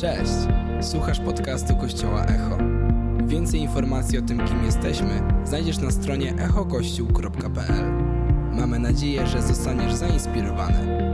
Cześć! Słuchasz podcastu Kościoła Echo. Więcej informacji o tym, kim jesteśmy, znajdziesz na stronie echokościół.pl. Mamy nadzieję, że zostaniesz zainspirowany.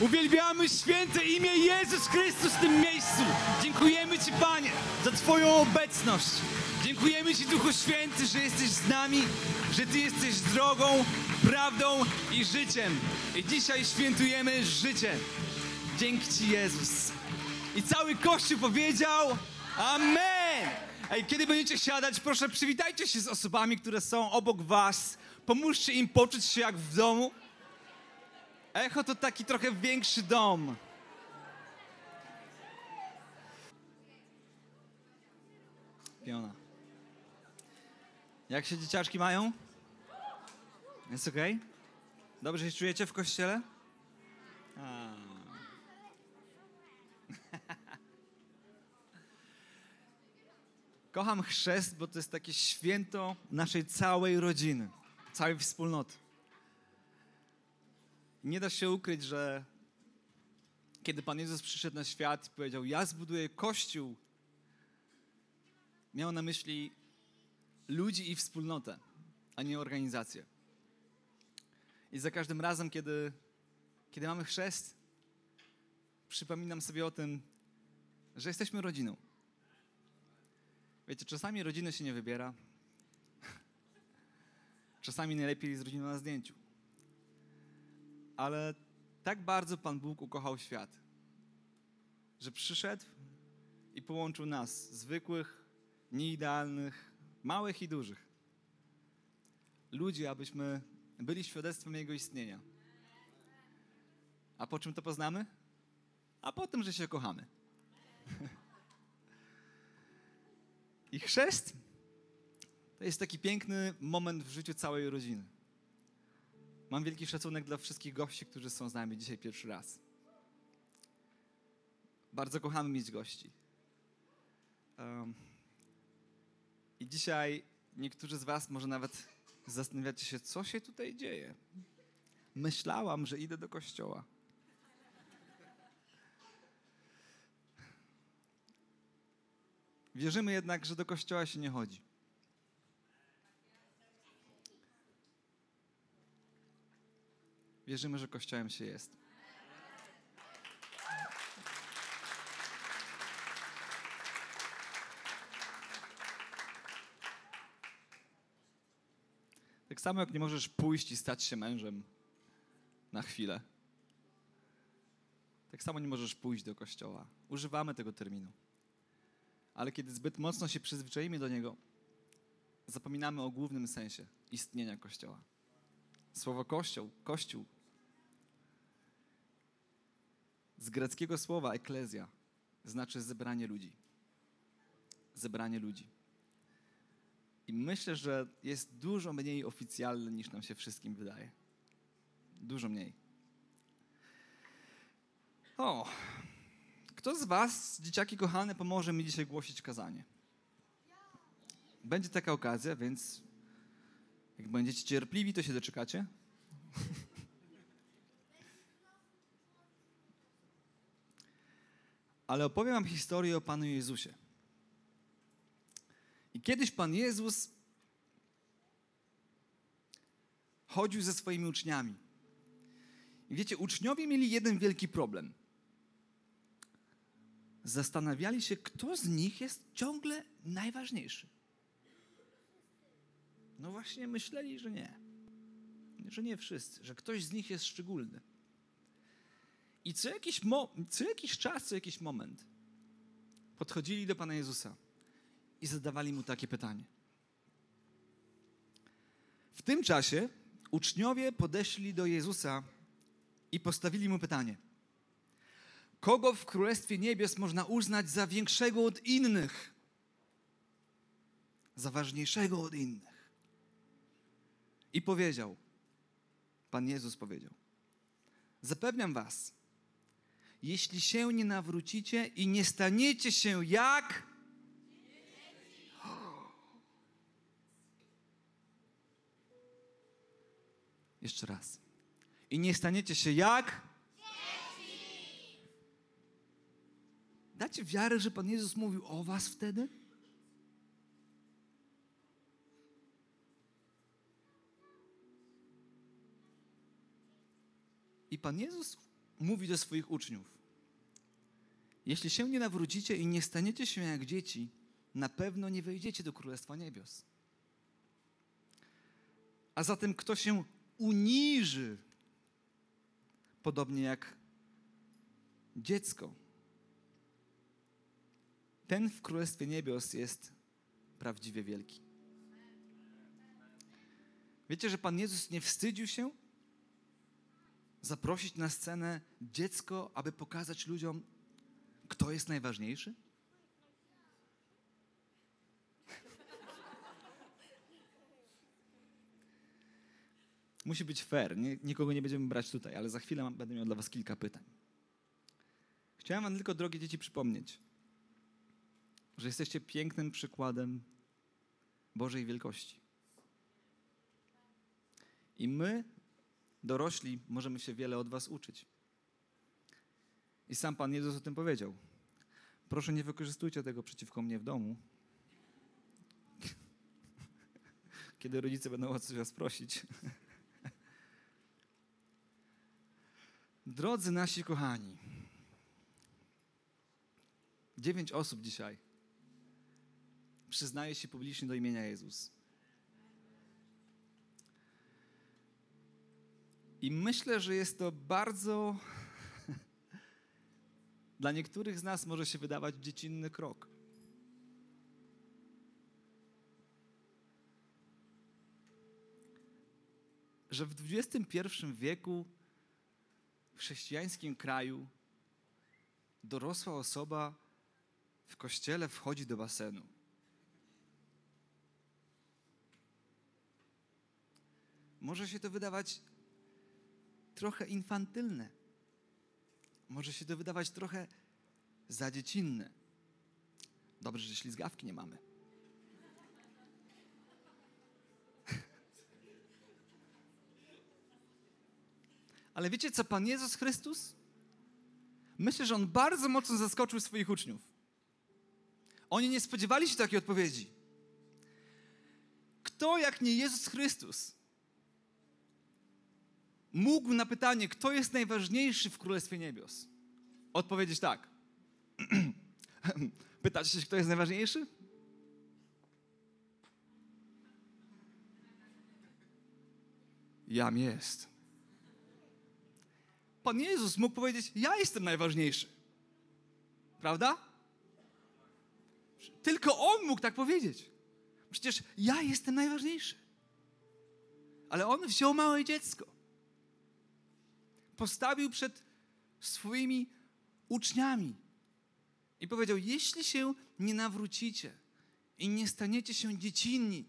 Uwielbiamy święte imię Jezus Chrystus w tym miejscu. Dziękujemy Ci, Panie, za Twoją obecność. Dziękujemy Ci, Duchu Święty, że jesteś z nami, że Ty jesteś drogą, prawdą i życiem. I dzisiaj świętujemy życie. Dzięki Ci, Jezus. I cały Kościół powiedział Amen. Ej, kiedy będziecie siadać, proszę przywitajcie się z osobami, które są obok Was. Pomóżcie im poczuć się jak w domu. Echo to taki trochę większy dom. Piona. Jak się dzieciaczki mają? Jest ok? Dobrze się czujecie w kościele? A. Kocham chrzest, bo to jest takie święto naszej całej rodziny, całej wspólnoty. Nie da się ukryć, że kiedy Pan Jezus przyszedł na świat i powiedział: Ja zbuduję kościół, miał na myśli ludzi i wspólnotę, a nie organizację. I za każdym razem, kiedy, kiedy mamy chrzest, przypominam sobie o tym, że jesteśmy rodziną. Wiecie, czasami rodziny się nie wybiera. Czasami najlepiej jest rodziną na zdjęciu ale tak bardzo Pan Bóg ukochał świat, że przyszedł i połączył nas, zwykłych, nieidealnych, małych i dużych. Ludzi, abyśmy byli świadectwem Jego istnienia. A po czym to poznamy? A po tym, że się kochamy. I chrzest to jest taki piękny moment w życiu całej rodziny. Mam wielki szacunek dla wszystkich gości, którzy są z nami dzisiaj pierwszy raz. Bardzo kochamy mieć gości. Um, I dzisiaj niektórzy z Was może nawet zastanawiacie się, co się tutaj dzieje. Myślałam, że idę do kościoła. Wierzymy jednak, że do kościoła się nie chodzi. Wierzymy, że Kościołem się jest. Samo jak nie możesz pójść i stać się mężem na chwilę. Tak samo nie możesz pójść do kościoła. Używamy tego terminu. Ale kiedy zbyt mocno się przyzwyczajimy do niego, zapominamy o głównym sensie istnienia kościoła. Słowo kościół, kościół z greckiego słowa eklezja znaczy zebranie ludzi. Zebranie ludzi. I myślę, że jest dużo mniej oficjalne niż nam się wszystkim wydaje. Dużo mniej. O, kto z Was, dzieciaki kochane, pomoże mi dzisiaj głosić kazanie? Będzie taka okazja, więc jak będziecie cierpliwi, to się doczekacie. Ale opowiem wam historię o Panu Jezusie. I kiedyś Pan Jezus chodził ze swoimi uczniami. I wiecie, uczniowie mieli jeden wielki problem. Zastanawiali się, kto z nich jest ciągle najważniejszy. No właśnie myśleli, że nie. Że nie wszyscy, że ktoś z nich jest szczególny. I co jakiś, mo- co jakiś czas, co jakiś moment podchodzili do Pana Jezusa i zadawali Mu takie pytanie. W tym czasie uczniowie podeszli do Jezusa i postawili Mu pytanie. Kogo w Królestwie Niebios można uznać za większego od innych? Za ważniejszego od innych? I powiedział, Pan Jezus powiedział, zapewniam was, jeśli się nie nawrócicie i nie staniecie się jak Jeszcze raz. I nie staniecie się jak? Dacie wiarę, że Pan Jezus mówił o was wtedy? I Pan Jezus mówi do swoich uczniów: Jeśli się nie nawrócicie i nie staniecie się jak dzieci, na pewno nie wejdziecie do Królestwa Niebios. A zatem kto się uniży, podobnie jak dziecko, ten w Królestwie Niebios jest prawdziwie wielki. Wiecie, że Pan Jezus nie wstydził się zaprosić na scenę dziecko, aby pokazać ludziom, kto jest najważniejszy? Musi być fair, nie, nikogo nie będziemy brać tutaj, ale za chwilę będę miał dla Was kilka pytań. Chciałem Wam tylko, drogie dzieci, przypomnieć, że jesteście pięknym przykładem Bożej wielkości. I my, dorośli, możemy się wiele od Was uczyć. I sam Pan Jezus o tym powiedział. Proszę nie wykorzystujcie tego przeciwko mnie w domu, kiedy rodzice będą o coś Was prosić. Drodzy nasi kochani, dziewięć osób dzisiaj przyznaje się publicznie do imienia Jezus. I myślę, że jest to bardzo dla niektórych z nas może się wydawać dziecinny krok. Że w XXI wieku w chrześcijańskim kraju dorosła osoba w kościele wchodzi do basenu. Może się to wydawać trochę infantylne. Może się to wydawać trochę za dziecinne. Dobrze, że ślizgawki nie mamy. Ale wiecie co, Pan Jezus Chrystus? Myślę, że On bardzo mocno zaskoczył swoich uczniów. Oni nie spodziewali się takiej odpowiedzi. Kto jak nie Jezus Chrystus mógł na pytanie, kto jest najważniejszy w Królestwie Niebios, odpowiedzieć tak. Pytacie się, kto jest najważniejszy? Jam jest. Pan Jezus mógł powiedzieć: Ja jestem najważniejszy. Prawda? Tylko On mógł tak powiedzieć. Przecież ja jestem najważniejszy. Ale On wziął małe dziecko. Postawił przed swoimi uczniami i powiedział: Jeśli się nie nawrócicie i nie staniecie się dziecinni,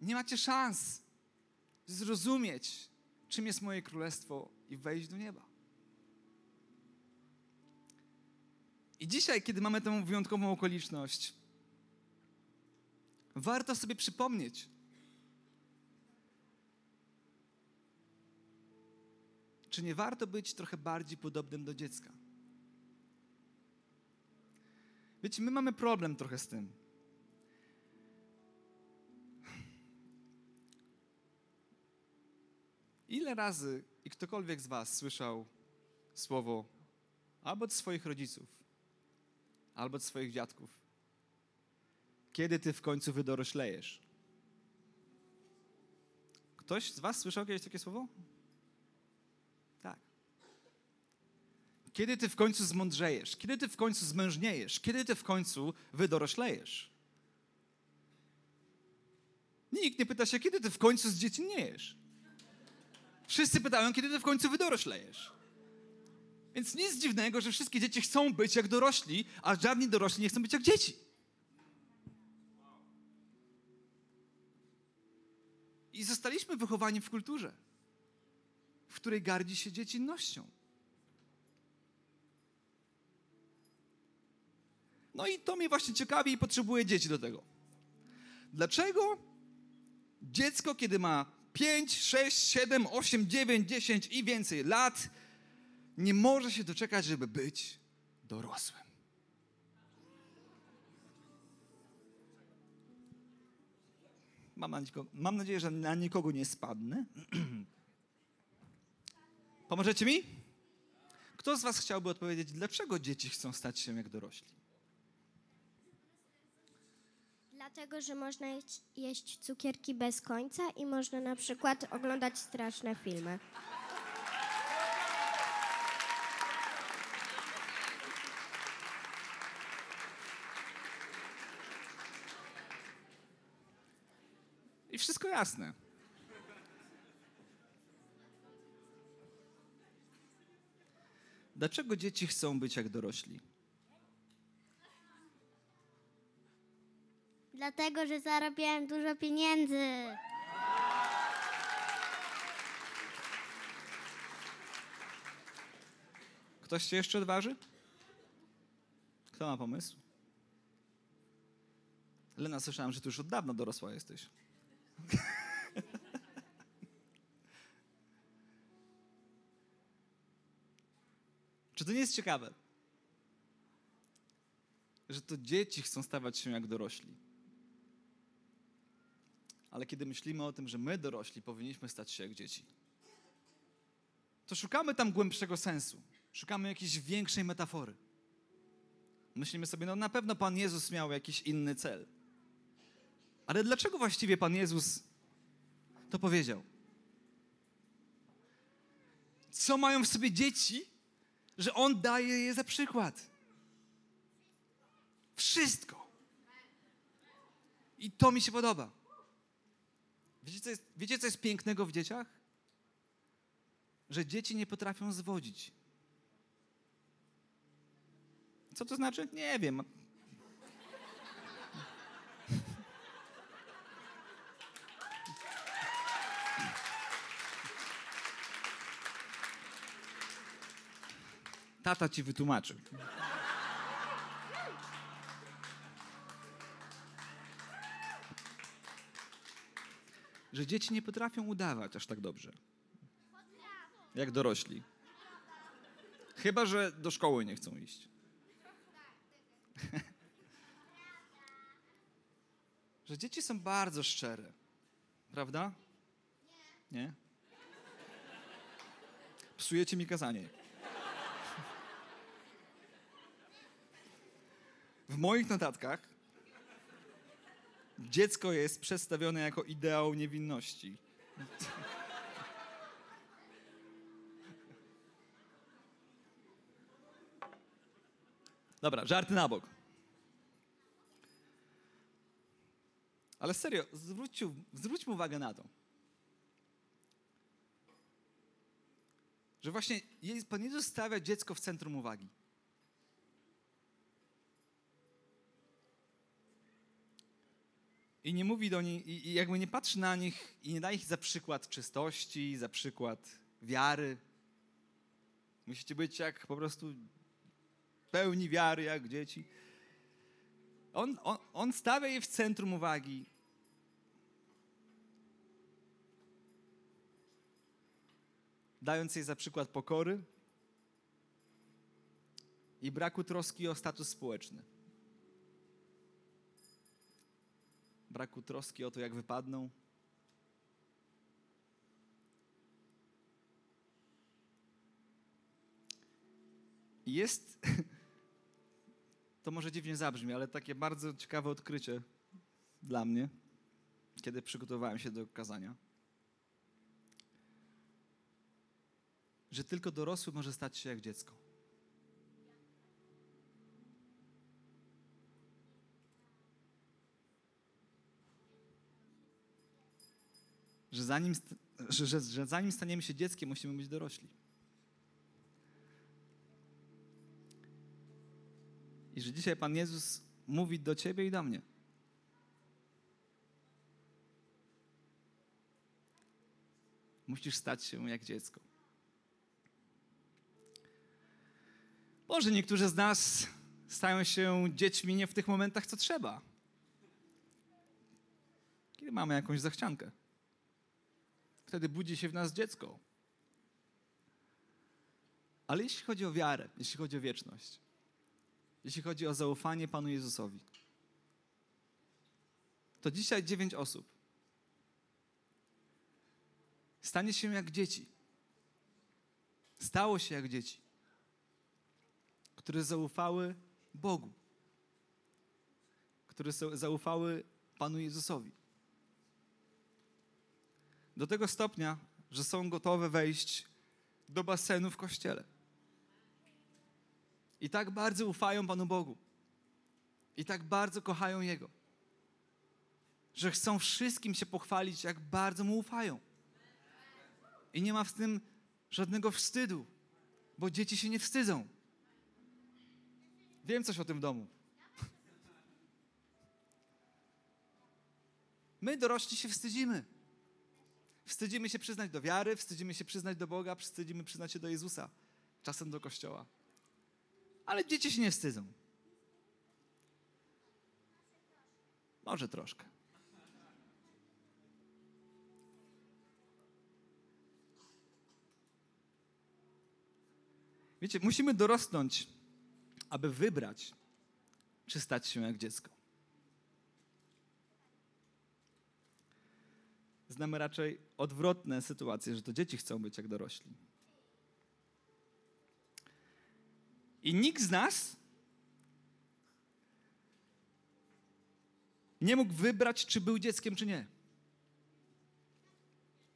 nie macie szans zrozumieć, czym jest moje królestwo i wejść do nieba. I dzisiaj, kiedy mamy tę wyjątkową okoliczność, warto sobie przypomnieć, czy nie warto być trochę bardziej podobnym do dziecka. Wiecie, my mamy problem trochę z tym. Ile razy i ktokolwiek z Was słyszał słowo albo od swoich rodziców, albo od swoich dziadków? Kiedy ty w końcu wydoroślejesz? Ktoś z Was słyszał kiedyś takie słowo? Tak. Kiedy ty w końcu zmądrzejesz? Kiedy ty w końcu zmężniejesz? Kiedy ty w końcu wydoroślejesz? Nikt nie pyta się, kiedy ty w końcu zdziecinniejesz. Wszyscy pytają, kiedy ty w końcu wydoroślejesz. Więc nic dziwnego, że wszystkie dzieci chcą być jak dorośli, a żadni dorośli nie chcą być jak dzieci. I zostaliśmy wychowani w kulturze, w której gardzi się dziecinnością. No i to mnie właśnie ciekawi i potrzebuję dzieci do tego. Dlaczego Dziecko, kiedy ma 5, 6, 7, 8, 9, 10 i więcej lat, nie może się doczekać, żeby być dorosłym. Mam, na nikogo, mam nadzieję, że na nikogo nie spadnę. Pomożecie mi? Kto z Was chciałby odpowiedzieć, dlaczego dzieci chcą stać się jak dorośli? Dlatego, że można jeść, jeść cukierki bez końca i można na przykład oglądać straszne filmy. I wszystko jasne. Dlaczego dzieci chcą być jak dorośli? Dlatego, że zarabiałem dużo pieniędzy. Ktoś się jeszcze odważy? Kto ma pomysł? Lena, słyszałem, że ty już od dawna dorosła jesteś. Czy to nie jest ciekawe? Że to dzieci chcą stawać się jak dorośli. Ale kiedy myślimy o tym, że my dorośli powinniśmy stać się jak dzieci, to szukamy tam głębszego sensu. Szukamy jakiejś większej metafory. Myślimy sobie, no na pewno Pan Jezus miał jakiś inny cel. Ale dlaczego właściwie Pan Jezus to powiedział? Co mają w sobie dzieci, że On daje je za przykład? Wszystko. I to mi się podoba. Wiecie co, jest, wiecie, co jest pięknego w dzieciach? Że dzieci nie potrafią zwodzić. Co to znaczy? Nie wiem. Tata ci wytłumaczy. Że dzieci nie potrafią udawać aż tak dobrze. Jak dorośli. Chyba, że do szkoły nie chcą iść. że dzieci są bardzo szczere. Prawda? Nie? Psujecie mi kazanie. W moich notatkach dziecko jest przedstawione jako ideał niewinności. Dobra, żarty na bok. Ale serio, zwróćcie, zwróćmy uwagę na to. Że właśnie Pan Jezus stawia dziecko w centrum uwagi. I nie mówi do nich, i jakby nie patrzy na nich i nie daje ich za przykład czystości, za przykład wiary. Musicie być jak po prostu pełni wiary, jak dzieci. On, on, on stawia je w centrum uwagi. Dając jej za przykład pokory i braku troski o status społeczny. Braku troski o to, jak wypadną. Jest to może dziwnie zabrzmi, ale takie bardzo ciekawe odkrycie dla mnie, kiedy przygotowałem się do kazania. Że tylko dorosły może stać się jak dziecko. Że zanim, że, że, że zanim staniemy się dzieckiem, musimy być dorośli. I że dzisiaj Pan Jezus mówi do ciebie i do mnie. Musisz stać się jak dziecko. Może niektórzy z nas stają się dziećmi nie w tych momentach, co trzeba. kiedy mamy jakąś zachciankę. Wtedy budzi się w nas dziecko. Ale jeśli chodzi o wiarę, jeśli chodzi o wieczność, jeśli chodzi o zaufanie Panu Jezusowi, to dzisiaj dziewięć osób stanie się jak dzieci. Stało się jak dzieci, które zaufały Bogu, które zaufały Panu Jezusowi. Do tego stopnia, że są gotowe wejść do basenu w kościele. I tak bardzo ufają Panu Bogu. I tak bardzo kochają Jego. Że chcą wszystkim się pochwalić, jak bardzo Mu ufają. I nie ma w tym żadnego wstydu, bo dzieci się nie wstydzą. Wiem coś o tym domu. My dorośli się wstydzimy. Wstydzimy się przyznać do wiary, wstydzimy się przyznać do Boga, wstydzimy przyznać się do Jezusa, czasem do Kościoła. Ale dzieci się nie wstydzą. Może troszkę. Wiecie, musimy dorosnąć, aby wybrać, czy stać się jak dziecko. Znamy raczej odwrotne sytuacje, że to dzieci chcą być jak dorośli. I nikt z nas nie mógł wybrać, czy był dzieckiem, czy nie.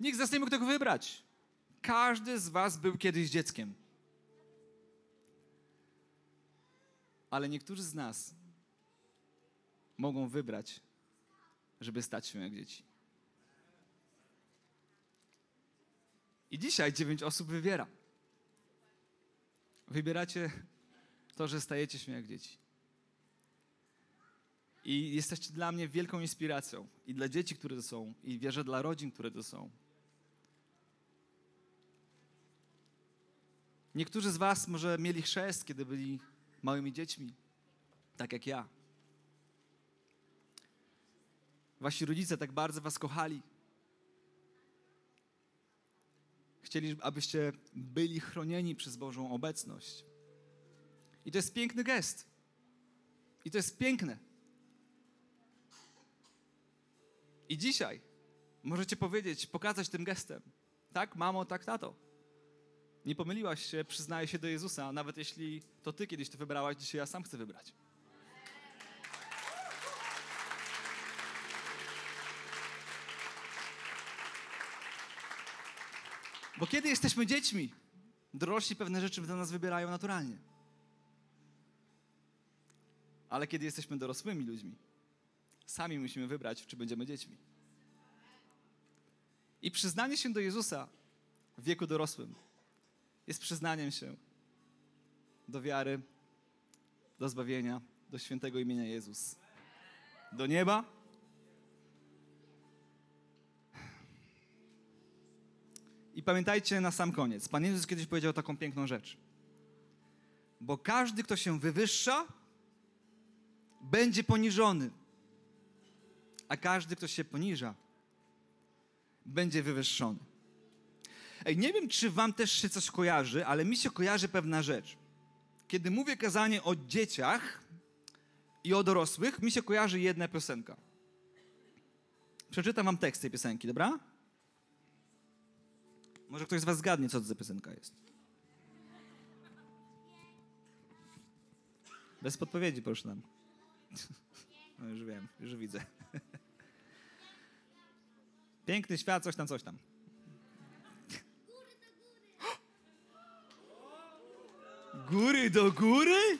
Nikt z nas nie mógł tego wybrać. Każdy z Was był kiedyś dzieckiem. Ale niektórzy z nas mogą wybrać, żeby stać się jak dzieci. I dzisiaj dziewięć osób wybiera. Wybieracie to, że stajecie się jak dzieci. I jesteście dla mnie wielką inspiracją. I dla dzieci, które to są, i wierzę dla rodzin, które to są. Niektórzy z Was może mieli chrzest, kiedy byli małymi dziećmi, tak jak ja. Wasi rodzice tak bardzo Was kochali. Chcieli, abyście byli chronieni przez Bożą obecność. I to jest piękny gest. I to jest piękne. I dzisiaj możecie powiedzieć, pokazać tym gestem. Tak, mamo, tak, tato. Nie pomyliłaś się, przyznaję się do Jezusa, nawet jeśli to ty kiedyś to wybrałaś, dzisiaj ja sam chcę wybrać. Bo kiedy jesteśmy dziećmi, dorośli pewne rzeczy do nas wybierają naturalnie. Ale kiedy jesteśmy dorosłymi ludźmi, sami musimy wybrać, czy będziemy dziećmi. I przyznanie się do Jezusa w wieku dorosłym jest przyznaniem się do wiary, do zbawienia, do świętego imienia Jezus. Do nieba. I pamiętajcie na sam koniec. Pan Jezus kiedyś powiedział taką piękną rzecz. Bo każdy, kto się wywyższa, będzie poniżony. A każdy, kto się poniża, będzie wywyższony. Ej, nie wiem, czy wam też się coś kojarzy, ale mi się kojarzy pewna rzecz. Kiedy mówię kazanie o dzieciach i o dorosłych, mi się kojarzy jedna piosenka. Przeczytam wam tekst tej piosenki, dobra? Może ktoś z was zgadnie, co to za piosenka jest. Bez podpowiedzi, proszę nam. No już wiem, już widzę. Piękny świat, coś tam, coś tam. Góry do góry?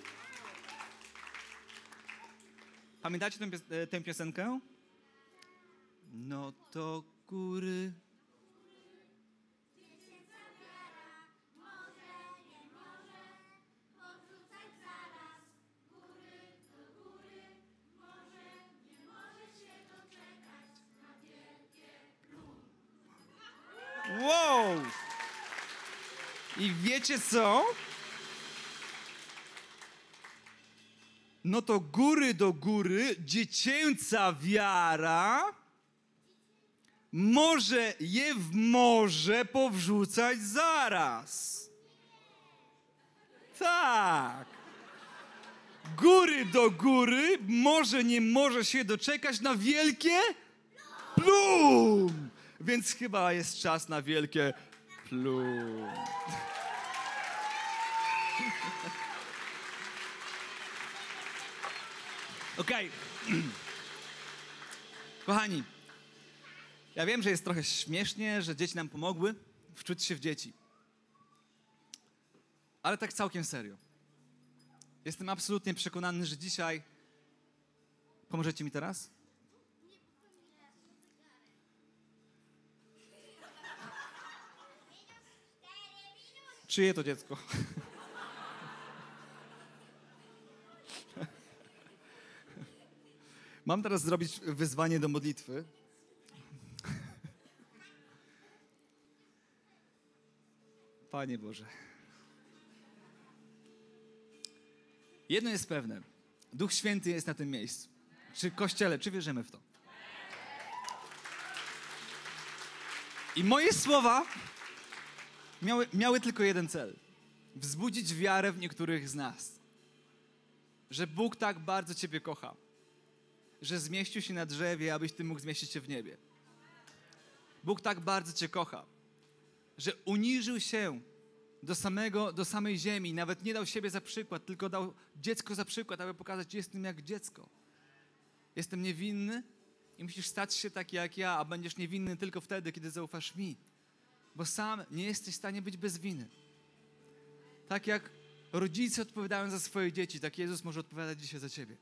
Pamiętacie tę, e, tę piosenkę? No to góry. Wiecie co? No to góry do góry, dziecięca wiara może je w morze powrzucać zaraz. Tak. Góry do góry, może nie może się doczekać na wielkie plum. Więc chyba jest czas na wielkie plum. Okej. Kochani, ja wiem, że jest trochę śmiesznie, że dzieci nam pomogły wczuć się w dzieci. Ale tak całkiem serio. Jestem absolutnie przekonany, że dzisiaj. Pomożecie mi teraz? Czyje to dziecko? Mam teraz zrobić wyzwanie do modlitwy. Panie Boże. Jedno jest pewne. Duch Święty jest na tym miejscu. Czy Kościele, czy wierzymy w to? I moje słowa miały, miały tylko jeden cel. Wzbudzić wiarę w niektórych z nas. Że Bóg tak bardzo Ciebie kocha, że zmieścił się na drzewie, abyś Ty mógł zmieścić się w niebie. Bóg tak bardzo Cię kocha, że uniżył się do, samego, do samej ziemi, nawet nie dał siebie za przykład, tylko dał dziecko za przykład, aby pokazać, jestem jak dziecko. Jestem niewinny i musisz stać się taki jak ja, a będziesz niewinny tylko wtedy, kiedy zaufasz mi. Bo sam nie jesteś w stanie być bez winy. Tak jak rodzice odpowiadają za swoje dzieci, tak Jezus może odpowiadać dzisiaj za ciebie.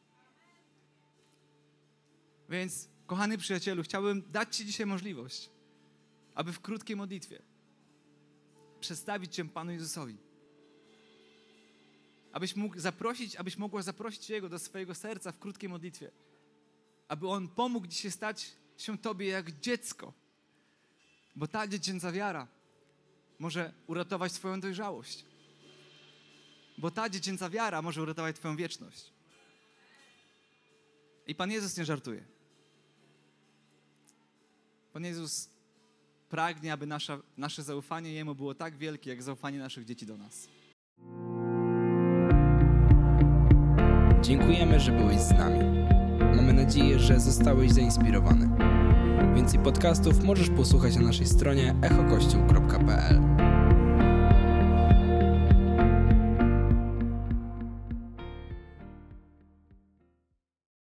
Więc, kochany przyjacielu, chciałbym dać Ci dzisiaj możliwość, aby w krótkiej modlitwie przedstawić Cię Panu Jezusowi. Abyś mógł zaprosić, abyś mogła zaprosić Jego do swojego serca w krótkiej modlitwie. Aby On pomógł się stać się Tobie jak dziecko. Bo ta dziecięca wiara może uratować Twoją dojrzałość. Bo ta dziecięca wiara może uratować Twoją wieczność. I Pan Jezus nie żartuje. Pan Jezus pragnie, aby nasza, nasze zaufanie Jemu było tak wielkie, jak zaufanie naszych dzieci do nas. Dziękujemy, że byłeś z nami. Mamy nadzieję, że zostałeś zainspirowany. Więcej podcastów możesz posłuchać na naszej stronie echokościół.pl.